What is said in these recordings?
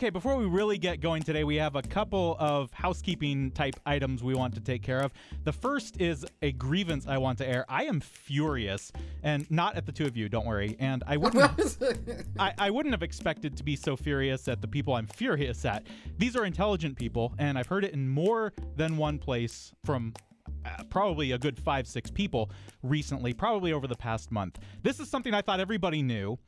Okay, before we really get going today, we have a couple of housekeeping type items we want to take care of. The first is a grievance I want to air. I am furious, and not at the two of you, don't worry. And I wouldn't, I, I wouldn't have expected to be so furious at the people I'm furious at. These are intelligent people, and I've heard it in more than one place from uh, probably a good five, six people recently, probably over the past month. This is something I thought everybody knew,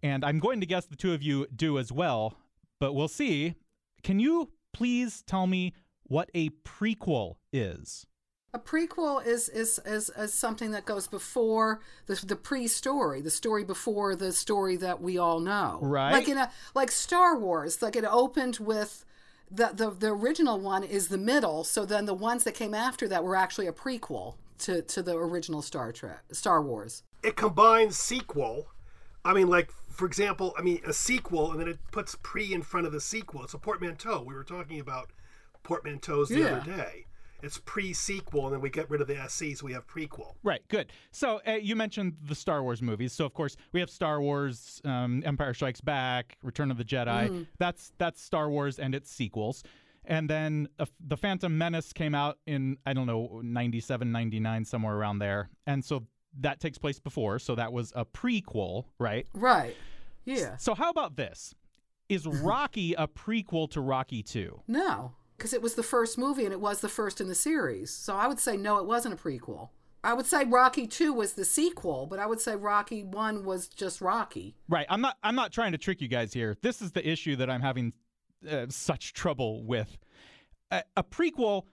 and I'm going to guess the two of you do as well but we'll see. Can you please tell me what a prequel is? A prequel is is is, is something that goes before the the pre-story, the story before the story that we all know. Right. Like in a like Star Wars, like it opened with the the the original one is the middle, so then the ones that came after that were actually a prequel to to the original Star Trek, Star Wars. It combines sequel. I mean, like for example, I mean, a sequel, and then it puts pre in front of the sequel. It's a portmanteau. We were talking about portmanteaus the Yeah. other day. It's pre sequel, and then we get rid of the SC, so we have prequel. Right, good. So uh, you mentioned the Star Wars movies. So of course we have Star Wars, um, Empire Strikes Back, Return of the Jedi. That's that's Star Wars and its sequels. And then uh, the Phantom Menace came out in I don't know 97, 99, somewhere around there. And so that takes place before. So that was a prequel, right? Right. Yeah. So how about this? Is Rocky a prequel to Rocky 2? No, because it was the first movie and it was the first in the series. So I would say no, it wasn't a prequel. I would say Rocky 2 was the sequel, but I would say Rocky 1 was just Rocky. Right. I'm not I'm not trying to trick you guys here. This is the issue that I'm having uh, such trouble with. A, a prequel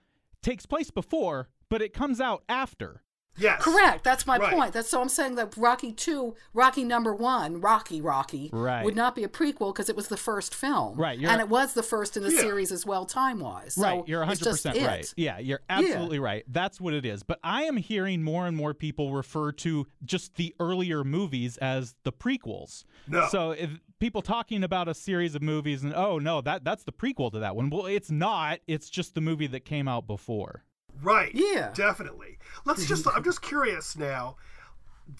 takes place before, but it comes out after. Yes. Correct. That's my Right. point. That's so I'm saying that Rocky 2, Rocky number 1, Rocky Rocky Right. would not be a prequel because it was the first film. Right, you're- And it was the first in the Yeah. series as well time-wise. So right. You're 100% just right. it. Yeah, you're absolutely right. That's what it is. But I am hearing more and more people refer to just the earlier movies as the prequels. No. So if people talking about a series of movies and oh no, that that's the prequel to that one. Well, it's not. It's just the movie that came out before. Right. Yeah. Definitely. Let's just, mm-hmm. I'm just curious now.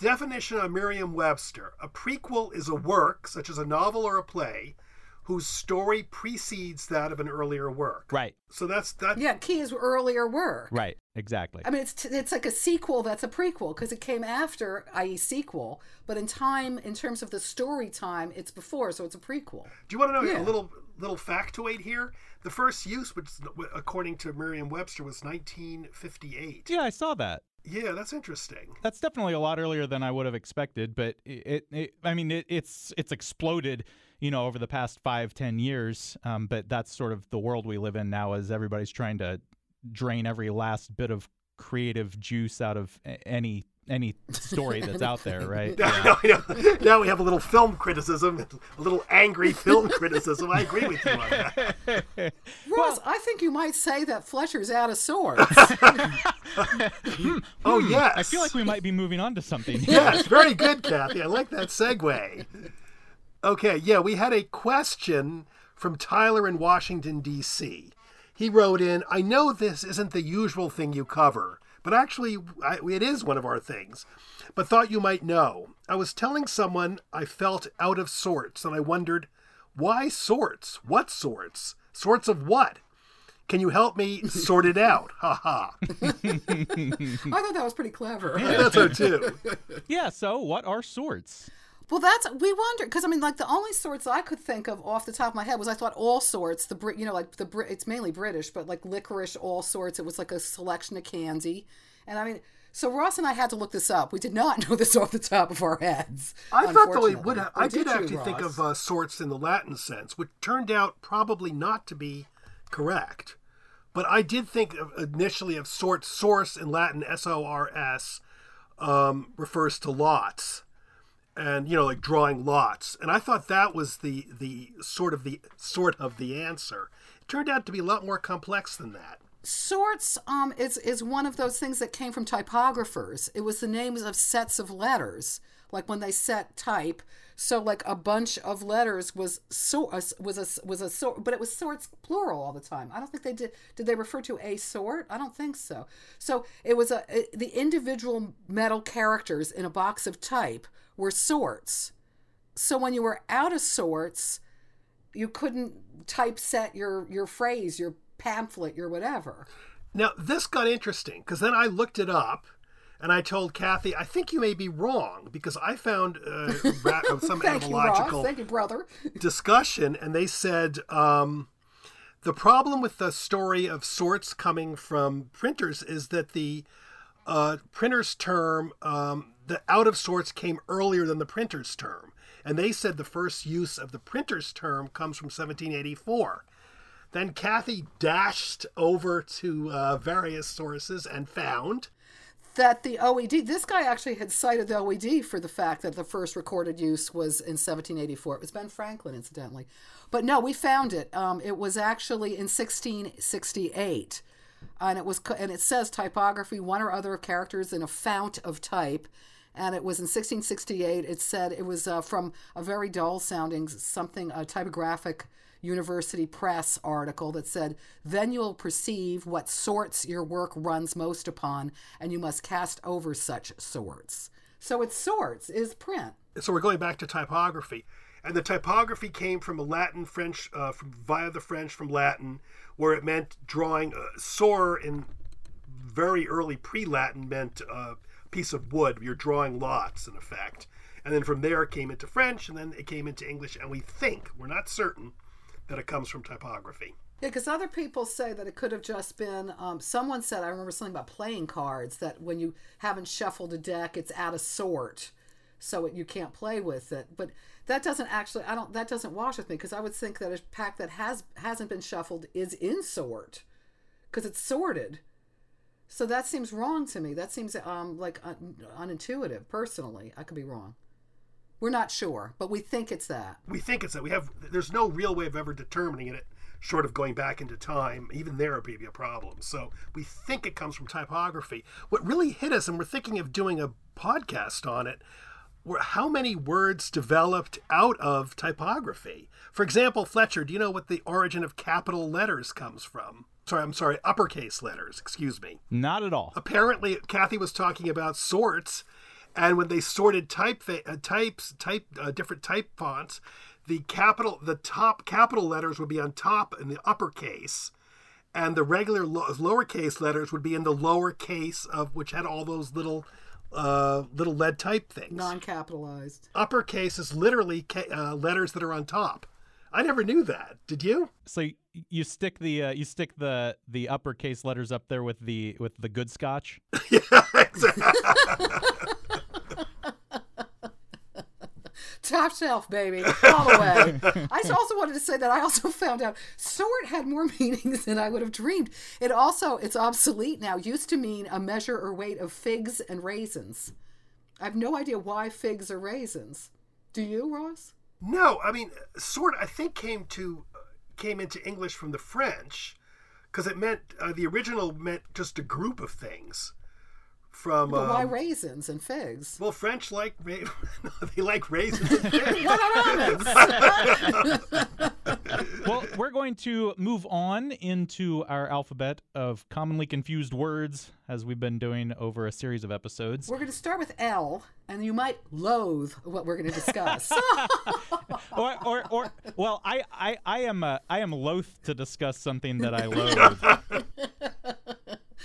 Definition of Merriam Webster a prequel is a work, such as a novel or a play, whose story precedes that of an earlier work. Right. So that's that. Yeah, key is earlier work. Right. Exactly. I mean, it's t- it's like a sequel that's a prequel because it came after, i.e., sequel. But in time, in terms of the story time, it's before, so it's a prequel. Do you want to know Yeah. a little little factoid here? The first use, which according to Merriam-Webster, was 1958. yeah, I saw that. Yeah, that's interesting. That's definitely a lot earlier than I would have expected, but it, it I mean, it, it's it's exploded, you know, over the past five, ten years. Um, but that's sort of the world we live in now, as everybody's trying to drain every last bit of creative juice out of any any story that's out there, right? Now, now we have a little film criticism, a little angry film criticism. I agree with you on that. Ross, I think you might say that Fletcher's out of sorts. Oh hmm. yes, I feel like we might be moving on to something. yes, very good, Kathy. I like that segue. Okay, yeah, we had a question from Tyler in Washington, D.C. He wrote in, I know this isn't the usual thing you cover, but actually I, it is one of our things, but thought you might know. I was telling someone I felt out of sorts, and I wondered, why sorts? What sorts? Sorts of what? Can you help me sort it out? Ha ha. I thought that was pretty clever. That's so too. Yeah. So, what are sorts? Well, that's we wonder because I mean, like the only sorts I could think of off the top of my head was I thought all sorts. The Brit, you know, like the Brit, it's mainly British, but like licorice, all sorts. It was like a selection of candy, and I mean, so Ross and I had to look this up. We did not know this off the top of our heads. I thought though it unfortunately. would. Or I did you, actually think of uh, sorts in the Latin sense, which turned out probably not to be correct. But I did think of, initially of sorts. Sors in Latin, S O R S, um, refers to lots. And you know like drawing lots and i thought that was the the sort of the sort of the answer it turned out to be a lot more complex than that Sorts um, is is one of those things that came from typographers. It was the names of sets of letters, like when they set type. So like a bunch of letters was so uh, was a was a sort, but it was sorts plural all the time. I don't think they did. Did they refer to a sort? I don't think so. So it was a it, the individual metal characters in a box of type were sorts. So when you were out of sorts, you couldn't typeset your your phrase, your pamphlet, your whatever. now this got interesting because then i looked it up and i told kathy i think you may be wrong because i found uh, some etymological you, brother. discussion and they said um, the problem with the story of sorts coming from printers is that the uh, printer's term um, the out of sorts came earlier than the printer's term and they said the first use of the printer's term comes from 1784 then kathy dashed over to uh, various sources and found that the OED, this guy actually had cited the OED for the fact that the first recorded use was in 1784. It was Ben Franklin, incidentally. But no, we found it. Um, it was actually in 1668. And it was, and it says typography, one or other of characters in a fount of type. And it was in 1668. It said it was uh, from a very dull sounding something, a typographic University Press article that said, Then you'll perceive what sorts your work runs most upon, and you must cast over such sorts. So it's sorts, is print. so we're going back to typography and the typography came from a latin french uh, from via the french from latin where it meant drawing uh, sore in very early pre-latin meant a piece of wood you're drawing lots in effect and then from there it came into french and then it came into english and we think we're not certain that it comes from typography Yeah, because other people say that it could have just been. Um, someone said, I remember something about playing cards, that when you haven't shuffled a deck, it's out of sort, so it, you can't play with it. But that doesn't actually, I don't, that doesn't wash with me because I would think that a pack that has hasn't been shuffled is in sort, because it's sorted. So that seems wrong to me. That seems um like un- unintuitive. Personally, I could be wrong. We're not sure, but we think it's that. we think it's that we have there's no real way of ever determining it short of going back into time even there would be a problem so we think it comes from typography what really hit us and we're thinking of doing a podcast on it were how many words developed out of typography for example fletcher do you know what the origin of capital letters comes from sorry i'm sorry uppercase letters excuse me Not at all. apparently Kathy was talking about sorts, and when they sorted type uh, types, type uh, different type fonts, the capital, the top capital letters would be on top in the uppercase, and the regular lo- lowercase letters would be in the lowercase of which had all those little uh, little lead type things. Non-capitalized. uppercase is literally ca- uh, letters that are on top. I never knew that. Did you? So y- you stick the uh, you stick the the uppercase letters up there with the with the good scotch. yeah, exactly. Top shelf, baby, all the way. I also wanted to say that I also found out sort had more meanings than I would have dreamed. It also it's obsolete now. Used to mean a measure or weight of figs and raisins. I have no idea why figs or raisins. Do you, Ross? No, I mean, sort. I think came to came into English from the French because it meant uh, the original meant just a group of things. From But why um, raisins and figs? well, French like ra- they like raisins. And figs. What are well, we're going to move on into our alphabet of commonly confused words as we've been doing over a series of episodes. We're going to start with L, and you might loathe what we're going to discuss. or, or, or, well, I, I, I am, uh, I am loath to discuss something that I loathe.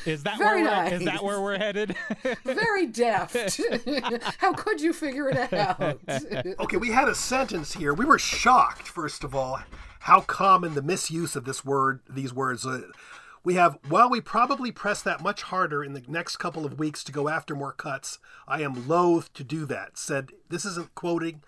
Is that Very where we're, is that where we're headed? Very deft. How could you figure it out? okay, we had a sentence here. We were shocked, first of all, how common the misuse of this word, these words. Uh, we have, while we probably press that much harder in the next couple of weeks to go after more cuts, I am loath to do that. Said, this isn't quoting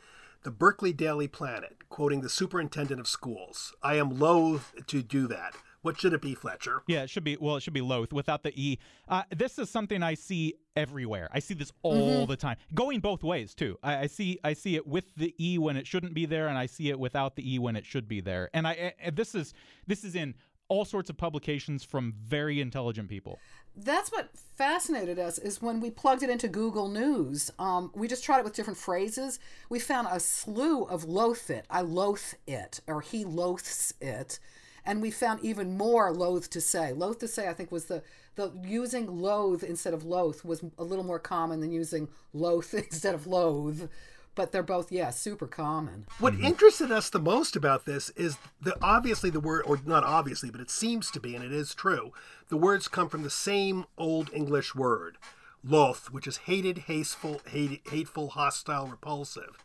the Berkeley Daily Planet, quoting the superintendent of schools. I am loath to do that. What should it be, Fletcher? Yeah, it should be. Well, it should be loath without the e. Uh, this is something I see everywhere. I see this all the time, going both ways too. I, I see. I see it with the e when it shouldn't be there, and I see it without the e when it should be there. And I. And this is this is in all sorts of publications from very intelligent people. That's what fascinated us is when we plugged it into Google News. Um, we just tried it with different phrases. We found a slew of loath it. I loathe it, or he loathes it. And we found even more loath to say. Loath to say, I think, was the, the using loath instead of loath was a little more common than using loath instead of loathe. But they're both, yeah, super common. What mm-hmm. interested us the most about this is the obviously the word, or not obviously, but it seems to be, and it is true. The words come from the same old English word, loth, which is hated, hasteful, hate, hateful, hostile, repulsive,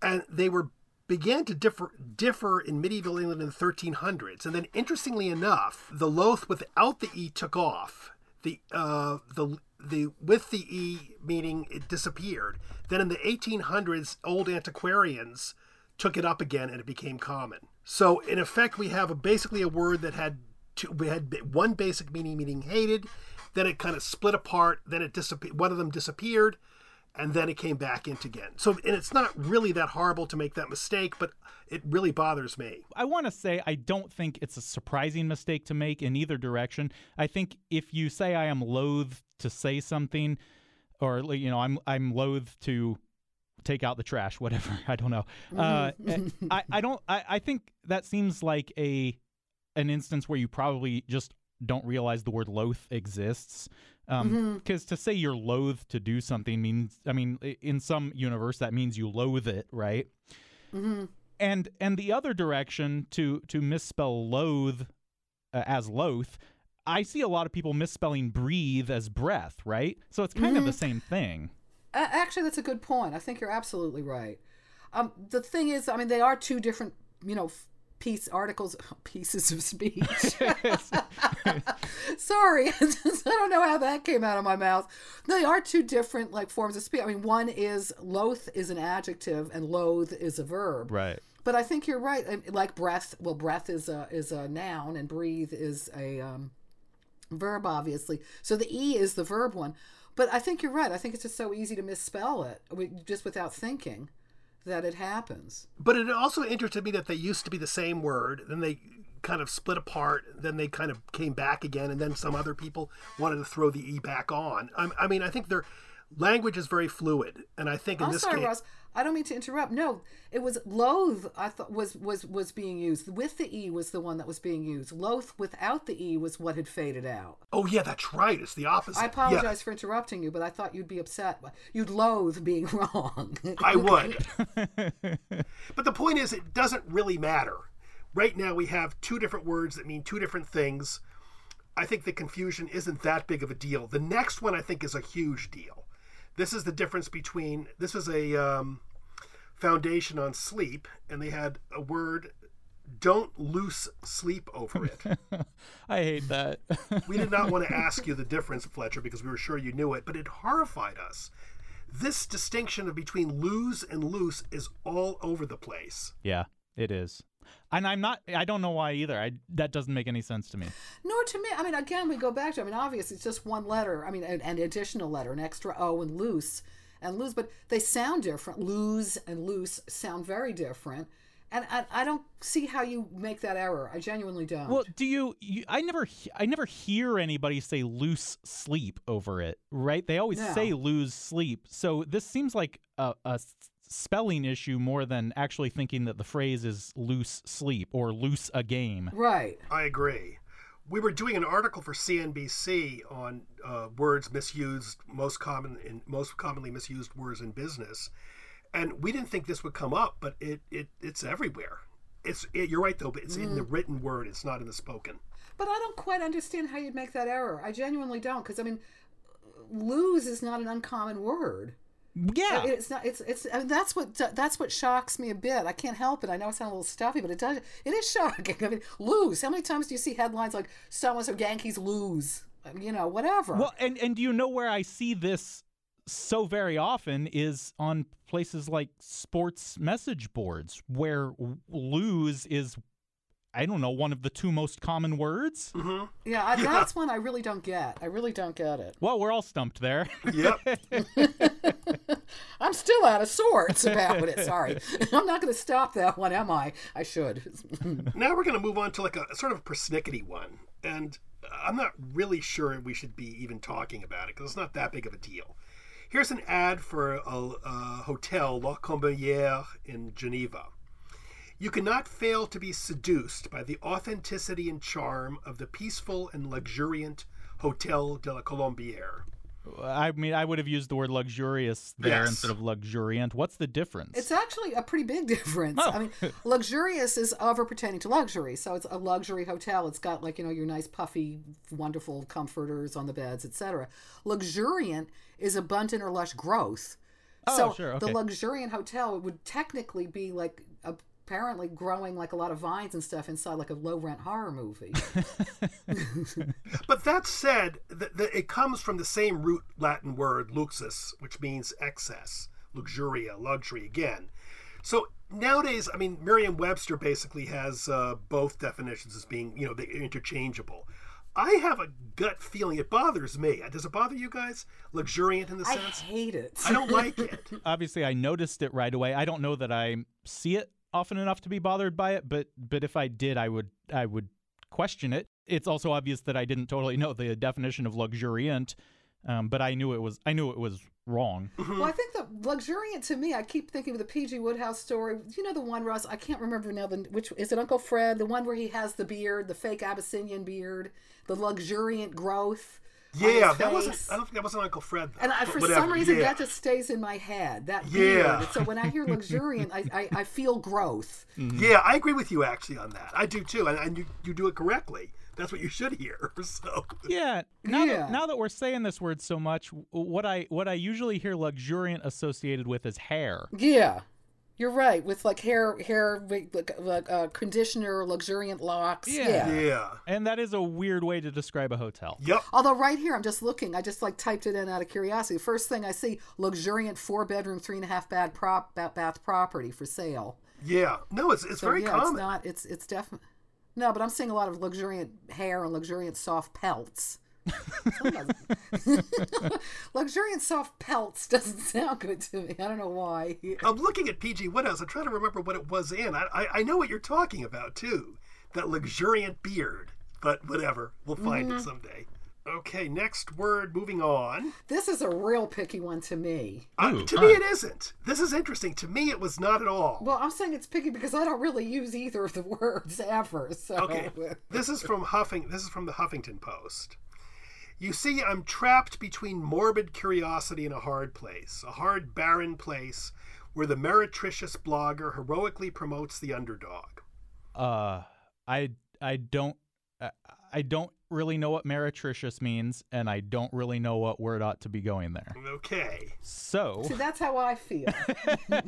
and they were began to differ differ in medieval England in the 1300s. And then, interestingly enough, the loth without the e took off. The uh, the the with the e meaning it disappeared. Then in the 1800s, old antiquarians took it up again, and it became common. So in effect, we have a, basically a word that had two, we had one basic meaning, meaning hated. Then it kind of split apart. Then it disappeared. One of them disappeared and then it came back into again. So, and it's not really that horrible to make that mistake, but it really bothers me. I want to say I don't think it's a surprising mistake to make in either direction. I think if you say I am loath to say something, or you know, I'm I'm loath to take out the trash, whatever. I don't know. Uh, I I don't. I, I think that seems like a an instance where you probably just don't realize the word loath exists. Because um, to say you're loath to do something means, I mean, in some universe that means you loathe it, right? And and the other direction to to misspell loathe uh, as loath, I see a lot of people misspelling breathe as breath, right? So it's kind of the same thing. A- Actually, that's a good point. I think you're absolutely right. Um, the thing is, I mean, they are two different, you know, f- piece articles, pieces of speech. Sorry, I don't know how that came out of my mouth. They are two different like forms of speech. I mean, one is loath is an adjective and loathe is a verb. Right. But I think you're right. Like breath, well, breath is a is a noun, and breathe is a um, verb, obviously. So the e is the verb one. But I think you're right. I think it's just so easy to misspell it, just without thinking, that it happens. But it also interested me that they used to be the same word, then they kind of split apart, then they kind of came back again, and then some other people wanted to throw the e back on. I, I mean, I think their language is very fluid, and I think in this case, Ross. I don't mean to interrupt. No, it was loathe. I thought was was was being used with the e was the one that was being used. Loath without the e was what had faded out. oh yeah, that's right, it's the opposite. I Yeah. apologize for interrupting you, but I thought you'd be upset. You'd loathe being wrong. I would. but the point is, it doesn't really matter. Right now, we have two different words that mean two different things. I think the confusion isn't that big of a deal. The next one, I think, is a huge deal. This is the difference between this is a um, foundation on sleep, and they had a word. Don't loose sleep over it. I hate that. We did not want to ask you the difference, Fletcher, because we were sure you knew it, but it horrified us. This distinction of between lose and loose is all over the place. yeah, it is. And I'm not. I don't know why either. I that doesn't make any sense to me. Nor to me. I mean, again, we go back to. I mean, obviously, it's just one letter. I mean, an, an additional letter, an extra O, and loose and lose, but they sound different. Lose and loose sound very different, and I, I don't see how you make that error. I genuinely don't. Well, do you, you? I never. I never hear anybody say loose sleep over it. Right? They always No. say lose sleep. So this seems like a spelling issue more than actually thinking that the phrase is loose sleep or loose a game. right. I agree. We were doing an article for CNBC on uh, words misused, most common in most commonly misused words in business, and we didn't think this would come up, but it, it it's everywhere. It's it, you're right though, but it's in the written word. It's not in the spoken. But I don't quite understand how you'd make that error. I genuinely don't, because I mean, lose is not an uncommon word. Yeah. It's not. It's it's. I mean, that's what that's what shocks me a bit. I can't help it. I know it sounds a little stuffy, but it does. It is shocking. I mean, lose. How many times do you see headlines like "Someone's or Yankees lose"? You know, whatever. Well, and and do you know where I see this so very often is on places like sports message boards where lose is I don't know, one of the two most common words. Mm-hmm. Yeah, I, that's one I really don't get. I really don't get it. Well, we're all stumped there. Yep. I'm still out of sorts about it. Sorry. I'm not going to stop that one, am I? I should. now we're going to move on to like a sort of persnickety one. And I'm not really sure we should be even talking about it because it's not that big of a deal. Here's an ad for a, a hotel, La Colombière in Geneva. You cannot fail to be seduced by the authenticity and charm of the peaceful and luxuriant Hotel de la Colombière. I mean, I would have used the word luxurious there Yes. instead of luxuriant. What's the difference? It's actually a pretty big difference. Oh. I mean, luxurious is over pertaining to luxury. So it's a luxury hotel. It's got like, you know, your nice puffy, wonderful comforters on the beds, etc. Luxuriant is abundant or lush growth. Oh, so sure, the luxuriant hotel would technically be like apparently growing like a lot of vines and stuff inside like a low rent horror movie. But that said, th- th- it comes from the same root Latin word luxus, which means excess, luxuria, luxury again. So nowadays, I mean, Merriam-Webster basically has uh, both definitions as being, you know, they're interchangeable. I have a gut feeling it bothers me. Does it bother you guys? Luxuriant in the sense? I sense? hate it. I don't like it. Obviously, I noticed it right away. I don't know that I see it often enough to be bothered by it, but but if I did, I would I would question it. It's also obvious that I didn't totally know the definition of luxuriant, um, but I knew it was I knew it was wrong. Well, I think the luxuriant to me, I keep thinking of the PG Wodehouse story. You know the one, Russ? I can't remember now. The which is it? Uncle Fred, the one where he has the beard, the fake Abyssinian beard, the luxuriant growth. On Yeah, his that wasn't. I don't think that wasn't Uncle Fred. Though, And I, for whatever, some reason, yeah. that just stays in my head. That Yeah. beard. So when I hear luxuriant, I, I, I feel growth. Yeah, I agree with you actually on that. I do too, and, and you, you do it correctly. That's what you should hear. So Yeah. Now Yeah. that now that we're saying this word so much, what I what I usually hear luxuriant associated with is hair. Yeah, you're right. With like hair, hair, like, like, uh, conditioner, luxuriant locks. Yeah. yeah, And that is a weird way to describe a hotel. yep. Although right here, I'm just looking. I just like typed it in out of curiosity. First thing I see: luxuriant four bedroom, three and a half bad prop ba- bath property for sale. Yeah, no, it's it's So very yeah, common. it's not. It's it's definitely no, but I'm seeing a lot of luxuriant hair and luxuriant soft pelts. luxuriant soft pelts doesn't sound good to me. I don't know why. I'm looking at PG Wodehouse. I'm trying to remember what it was in. I, I I know what you're talking about too. That luxuriant beard. But whatever, we'll find Mm-hmm. it someday. Okay, next word. Moving on. This is a real picky one to me. Uh, to huh. me, it isn't. This is interesting. To me, it was not at all. Well, I'm saying it's picky because I don't really use either of the words ever. So Okay, this is from Huffing. This is from the Huffington Post. You see, I'm trapped between morbid curiosity and a hard place, a hard, barren place where the meretricious blogger heroically promotes the underdog. Uh, I I don't uh, I don't really know what meretricious means, and I don't really know what word ought to be going there. Okay. So See, that's how I feel. I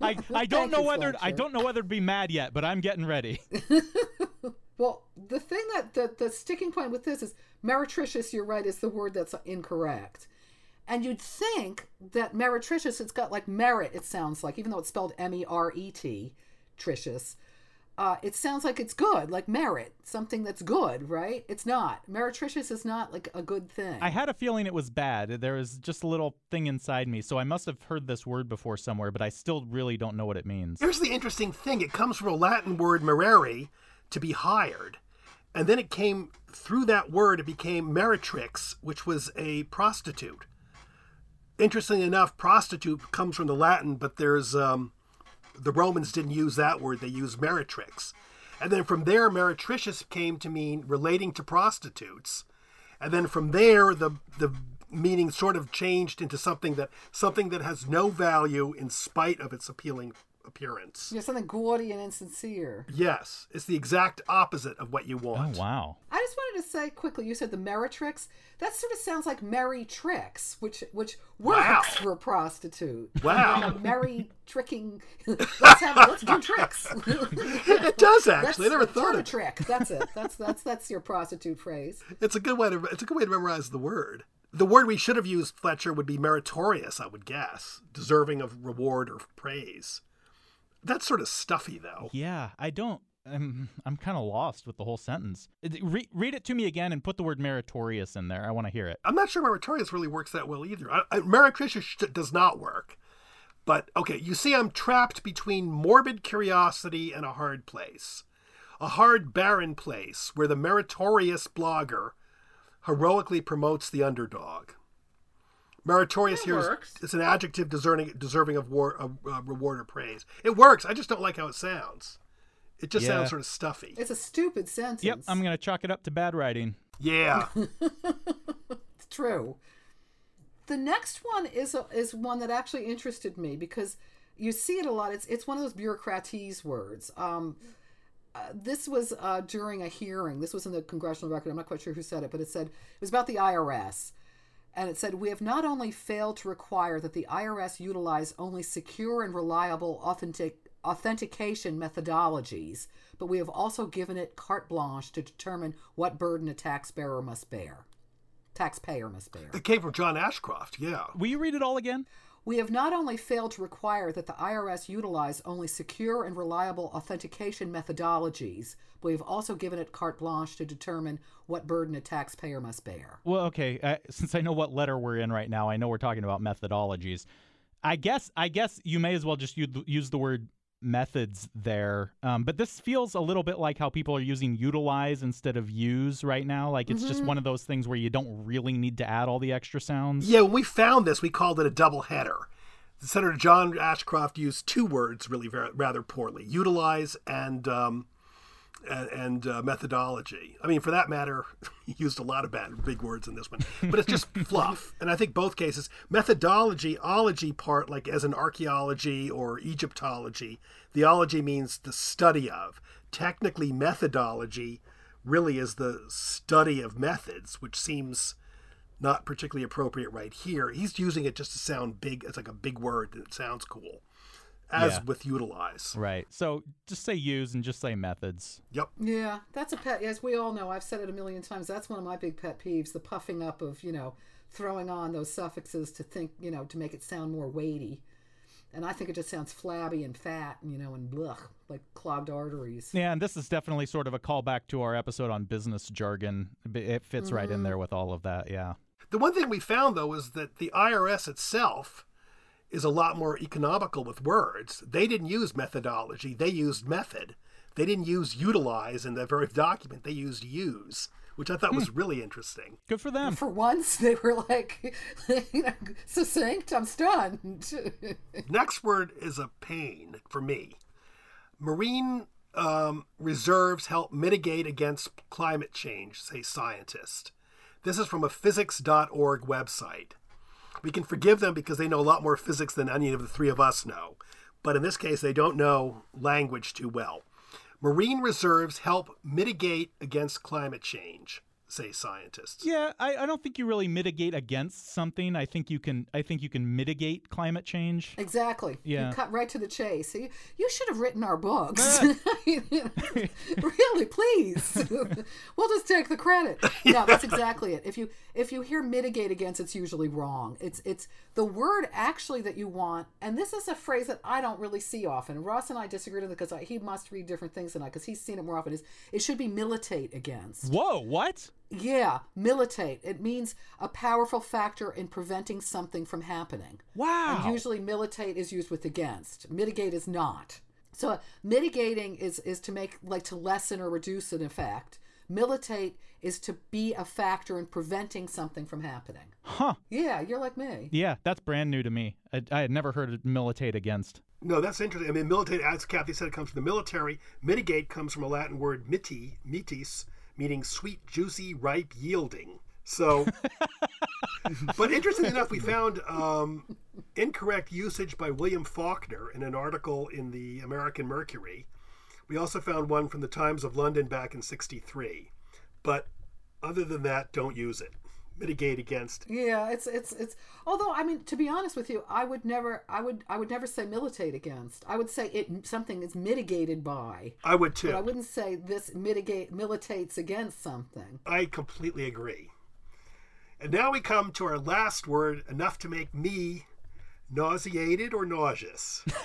I don't Thank know you, whether I don't know whether to be mad yet, but I'm getting ready. Well, the thing that the, the sticking point with this is meretricious, you're right, is the word that's incorrect. And you'd think that meretricious, it's got like merit, it sounds like, even though it's spelled M E R E T, tricious. Uh, it sounds like it's good, like merit, something that's good, right? It's not. Meretricious is not like a good thing. I had a feeling it was bad. There was just a little thing inside me, so I must have heard this word before somewhere, but I still really don't know what it means. Here's the interesting thing it comes from a Latin word merere, to be hired. And then it came through that word, it became meretrix, which was a prostitute. Interestingly enough, prostitute comes from the Latin, but there's um, the Romans didn't use that word, they used meretrix. And then from there, meretricious came to mean relating to prostitutes. And then from there, the, the meaning sort of changed into something that something that has no value in spite of its appealing appearance. you know, something gaudy and insincere. Yes, it's the exact opposite of what you want. Oh want. wow. I just wanted to say quickly, you said the Meretrix. That sort of sounds like Merry Tricks, which which works Wow. for a prostitute. Wow. You know, merry tricking. let's have let's do tricks. It does actually. I never Let's thought turn a of it. trick. That's it. That's that's that's your prostitute phrase. It's a good way to it's a good way to memorize the word. The word we should have used, Fletcher, would be meritorious, I would guess, deserving of reward or praise. That's sort of stuffy, though. Yeah, I don't I'm, I'm kind of lost with the whole sentence. Re- read it to me again and put the word meritorious in there. I want to hear it. I'm not sure meritorious really works that well either. I, I, meretricious sh- does not work. But okay, you see, I'm trapped between morbid curiosity and a hard place. A hard, barren place where the meritorious blogger heroically promotes the underdog. Meritorious That here is works. it's an adjective deserving, deserving of, war, of uh, reward or praise. It works. I just don't like how it sounds. It just Yeah. sounds sort of stuffy. It's a stupid sentence. Yep, I'm going to chalk it up to bad writing. Yeah. It's true. The next one is a, is one that actually interested me because you see it a lot. It's it's one of those bureaucratese words. Um, uh, this was uh, during a hearing. This was in the congressional record. I'm not quite sure who said it, but it said it was about the IRS. And it said, We have not only failed to require that the IRS utilize only secure and reliable authentic, authentication methodologies, but we have also given it carte blanche to determine what burden a taxpayer must bear. Taxpayer must bear. it came from John Ashcroft. Yeah. Will you read it all again? We have not only failed to require that the IRS utilize only secure and reliable authentication methodologies, but we have also given it carte blanche to determine what burden a taxpayer must bear. Well, okay. Uh, since I know what letter we're in right now, I know we're talking about methodologies. I guess I guess you may as well just use the word methods there. Um, but this feels a little bit like how people are using utilize instead of use right now. Like it's just one of those things where you don't really need to add all the extra sounds. Yeah, when we found this, we called it a double header. Senator John Ashcroft used two words really ver- rather poorly: utilize and um, and, and uh, methodology. I mean, for that matter, he used a lot of bad big words in this one, but it's just fluff. And I think both cases, methodology, ology part, like as in archaeology or Egyptology, the ology means the study of. Technically, methodology really is the study of methods, which seems not particularly appropriate right here. He's using it just to sound big. It's like a big word and it sounds cool, as Yeah. with utilize. Right. So just say use and just say methods. Yep. Yeah, that's a pet. As we all know, I've said it a million times. That's one of my big pet peeves: the puffing up of you know, throwing on those suffixes to think you know to make it sound more weighty. And I think it just sounds flabby and fat, and you know, and blech, like clogged arteries. Yeah, and this is definitely sort of a callback to our episode on business jargon. It- It fits right in mm-hmm. there with all of that. Yeah. The one thing we found though is that the IRS itself is a lot more economical with words. They didn't use methodology; they used method. They didn't use utilize in the very document. They used use, which I thought was really interesting. Good for them. For once, they were like, you know, succinct. I'm stunned. Next word is a pain for me. Marine um, reserves help mitigate against climate change, say scientists. This is from a physics.org website. We can forgive them because they know a lot more physics than any of the three of us know. But in this case, they don't know language too well. Marine reserves help mitigate against climate change, say scientists. Yeah, I, I don't think you really mitigate against something. I think you can. I think you can mitigate climate change. Exactly. Yeah. You cut right to the chase. You, you should have written our books. Ah. really, please. we'll just take the credit. No, that's exactly it. If you if you hear mitigate against, it's usually wrong. It's it's the word actually that you want, and this is a phrase that I don't really see often. Ross and I disagreed on it because I, he must read different things than I because he's seen it more often. Is it should be militate against. Whoa! What? Yeah, militate. It means a powerful factor in preventing something from happening. Wow. And usually militate is used with against. Mitigate is not. So mitigating is is to make like to lessen or reduce an effect. Militate is to be a factor in preventing something from happening. Huh? Yeah, you're like me. Yeah, that's brand new to me. I, I had never heard of militate against. No, that's interesting. I mean, militate, as Kathy said, it comes from the military. Mitigate comes from a Latin word miti, mitis, meaning sweet, juicy, ripe, yielding. So, but interestingly enough, we found um, incorrect usage by William Faulkner in an article in the American Mercury. We also found one from the Times of London back in 63. But other than that, don't use it. Mitigate against. Yeah, it's it's it's. Although I mean, to be honest with you, I would never, I would, I would never say militate against. I would say it something is mitigated by. I would too. But I wouldn't say this mitigate militates against something. I completely agree. And now we come to our last word, enough to make me nauseated or nauseous?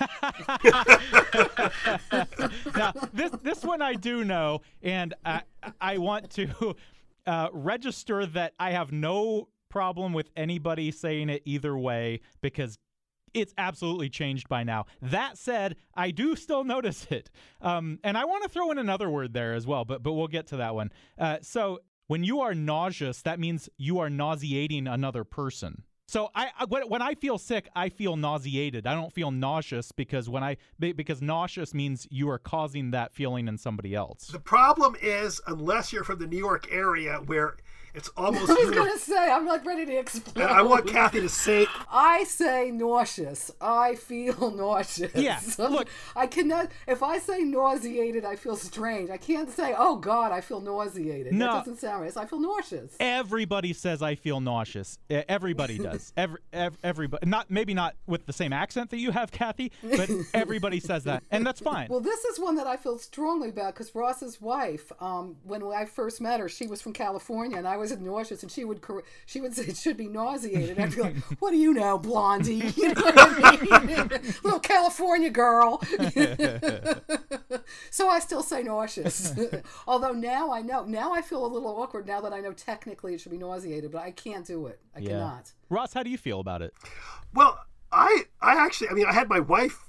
now this this one I do know, and I I want to uh, register that I have no problem with anybody saying it either way because it's absolutely changed by now. That said, I do still notice it, um, and I want to throw in another word there as well, but but we'll get to that one. Uh, so when you are nauseous, that means you are nauseating another person. So I, when I feel sick, I feel nauseated. I don't feel nauseous because when I because nauseous means you are causing that feeling in somebody else. The problem is, unless you're from the New York area where it's almost. I was uniform- gonna say I'm like ready to explode. I want Kathy to say I say nauseous. I feel nauseous. Yeah, look- I cannot. If I say nauseated, I feel strange. I can't say, "Oh God, I feel nauseated." No. That doesn't sound right. So I feel nauseous. Everybody says I feel nauseous. Everybody does. Every, ev- everybody. Not maybe not with the same accent that you have, Kathy, but everybody says that, and that's fine. Well, this is one that I feel strongly about because Ross's wife, um, when I first met her, she was from California, and I was nauseous, and she would cor- she would say it should be nauseated. I'd be like, "What do you know, Blondie? You know what I mean? Little California girl." so I still say nauseous, although now I know. Now I feel a little awkward now that I know technically it should be nauseated, but I can't do it. I cannot. Ross, how do you feel about it? Well, I I actually I mean I had my wife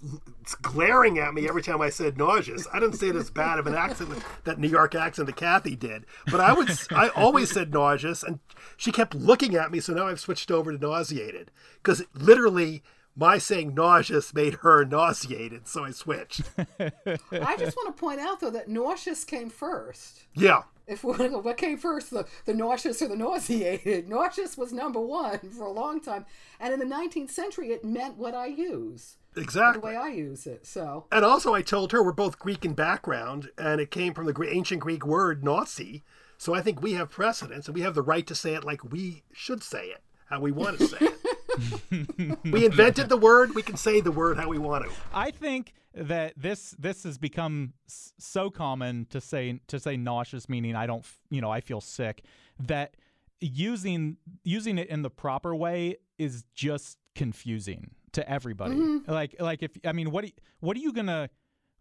glaring at me every time I said nauseous. I didn't say it as bad of an accent that New York accent that Kathy did, but I would I always said nauseous, and she kept looking at me. So now I've switched over to nauseated because literally my saying nauseous made her nauseated, so I switched. I just want to point out though that nauseous came first. Yeah. If we go, what came first, the, the nauseous or the nauseated? Nauseous was number one for a long time. And in the 19th century, it meant what I use, Exactly. the way I use it. So, And also, I told her we're both Greek in background, and it came from the ancient Greek word Nazi. So I think we have precedence, and we have the right to say it like we should say it, how we want to say it. We invented the word; we can say the word how we want to. I think that this this has become so common to say to say nauseous, meaning I don't, you know, I feel sick. That using using it in the proper way is just confusing to everybody. Mm-hmm. Like like if I mean, what you, what are you gonna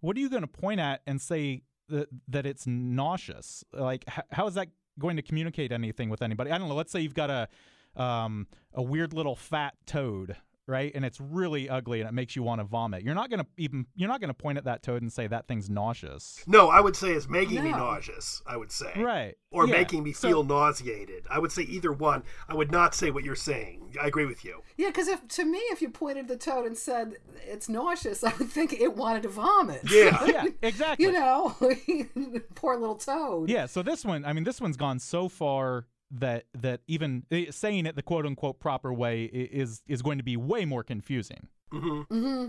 what are you gonna point at and say that that it's nauseous? Like h- how is that going to communicate anything with anybody? I don't know. Let's say you've got a um, a weird little fat toad, right? And it's really ugly and it makes you want to vomit. You're not gonna even you're not gonna point at that toad and say that thing's nauseous. No, I would say it's making me nauseous. I would say, Right. or Yeah. making me So- feel nauseated. I would say either one. I would not say what you're saying. I agree with you. yeah, because if to me, if you pointed the toad and said it's nauseous, I would think it wanted to vomit. Yeah. Yeah, exactly. you know, poor little toad. Yeah, so this one, I mean, this one's gone so far that that even eh, saying it the quote unquote proper way is is going to be way more confusing. Mm-hmm.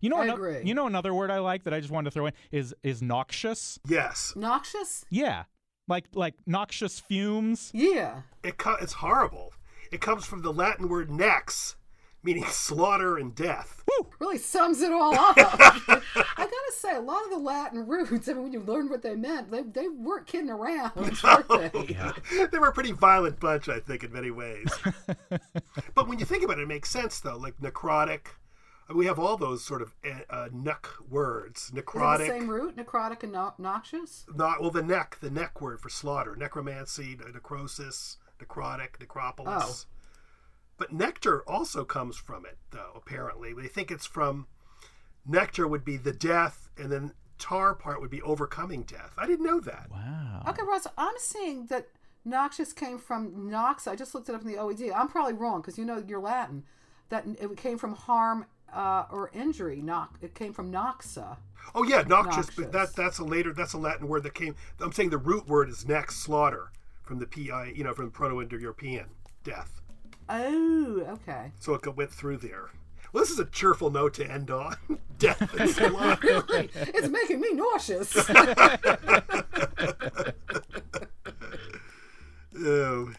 You know, I ano- agree. you know another word I like that I just wanted to throw in is is noxious. Yes, Noxious? Yeah, like like noxious fumes. Yeah. it co- it's horrible. It comes from the Latin word nex, meaning slaughter and death. really sums it all up. I gotta say, a lot of the Latin roots, I mean, when you learn what they meant, they, they weren't kidding around, were they? they were a pretty violent bunch, I think, in many ways. but when you think about it, it makes sense, though. Like necrotic, we have all those sort of uh, uh, neck words. Is the Necrotic, same root, necrotic and no- noxious? not well, the neck, the neck word for slaughter, necromancy, necrosis, necrotic, necropolis. Oh. But nectar also comes from it, though. Apparently, they think it's from nectar would be the death, and then tar part would be overcoming death. I didn't know that. Wow. Okay, Ross, I'm seeing that noxious came from nox. I just looked it up in the OED. I'm probably wrong because you know you're Latin. That it came from harm uh, or injury. Nox. It came from noxa. Oh yeah, noxious, but that that's a later that's a Latin word that came. I'm saying the root word is nex slaughter from the PI, you know, from Proto-Indo-European death. Oh, okay. So it went through there. Well, this is a cheerful note to end on. death and slaughter. It's making me nauseous. oh.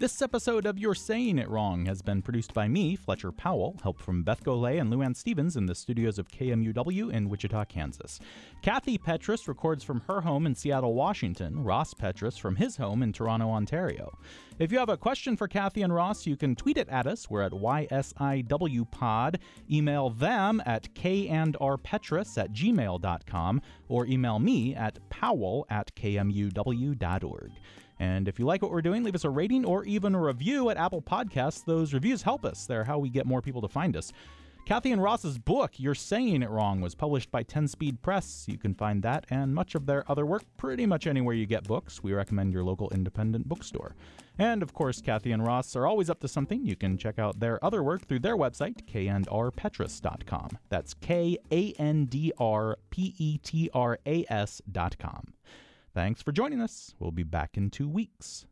This episode of You're Saying It Wrong has been produced by me, Fletcher Powell, help from Beth Golay and Luann Stevens in the studios of KMUW in Wichita, Kansas. Kathy Petras records from her home in Seattle, Washington, Ross Petras from his home in Toronto, Ontario. If you have a question for Kathy and Ross, you can tweet it at us. We're at YSIWPod. Email them at kandrpetras at gmail.com or email me at powell at kmuw.org. And if you like what we're doing, leave us a rating or even a review at Apple Podcasts. Those reviews help us. They're how we get more people to find us. Kathy and Ross's book, You're Saying It Wrong, was published by 10 Speed Press. You can find that and much of their other work pretty much anywhere you get books. We recommend your local independent bookstore. And of course, Kathy and Ross are always up to something. You can check out their other work through their website, kandrpetras.com. That's K A N D R P E T R A S.com. Thanks for joining us. We'll be back in two weeks.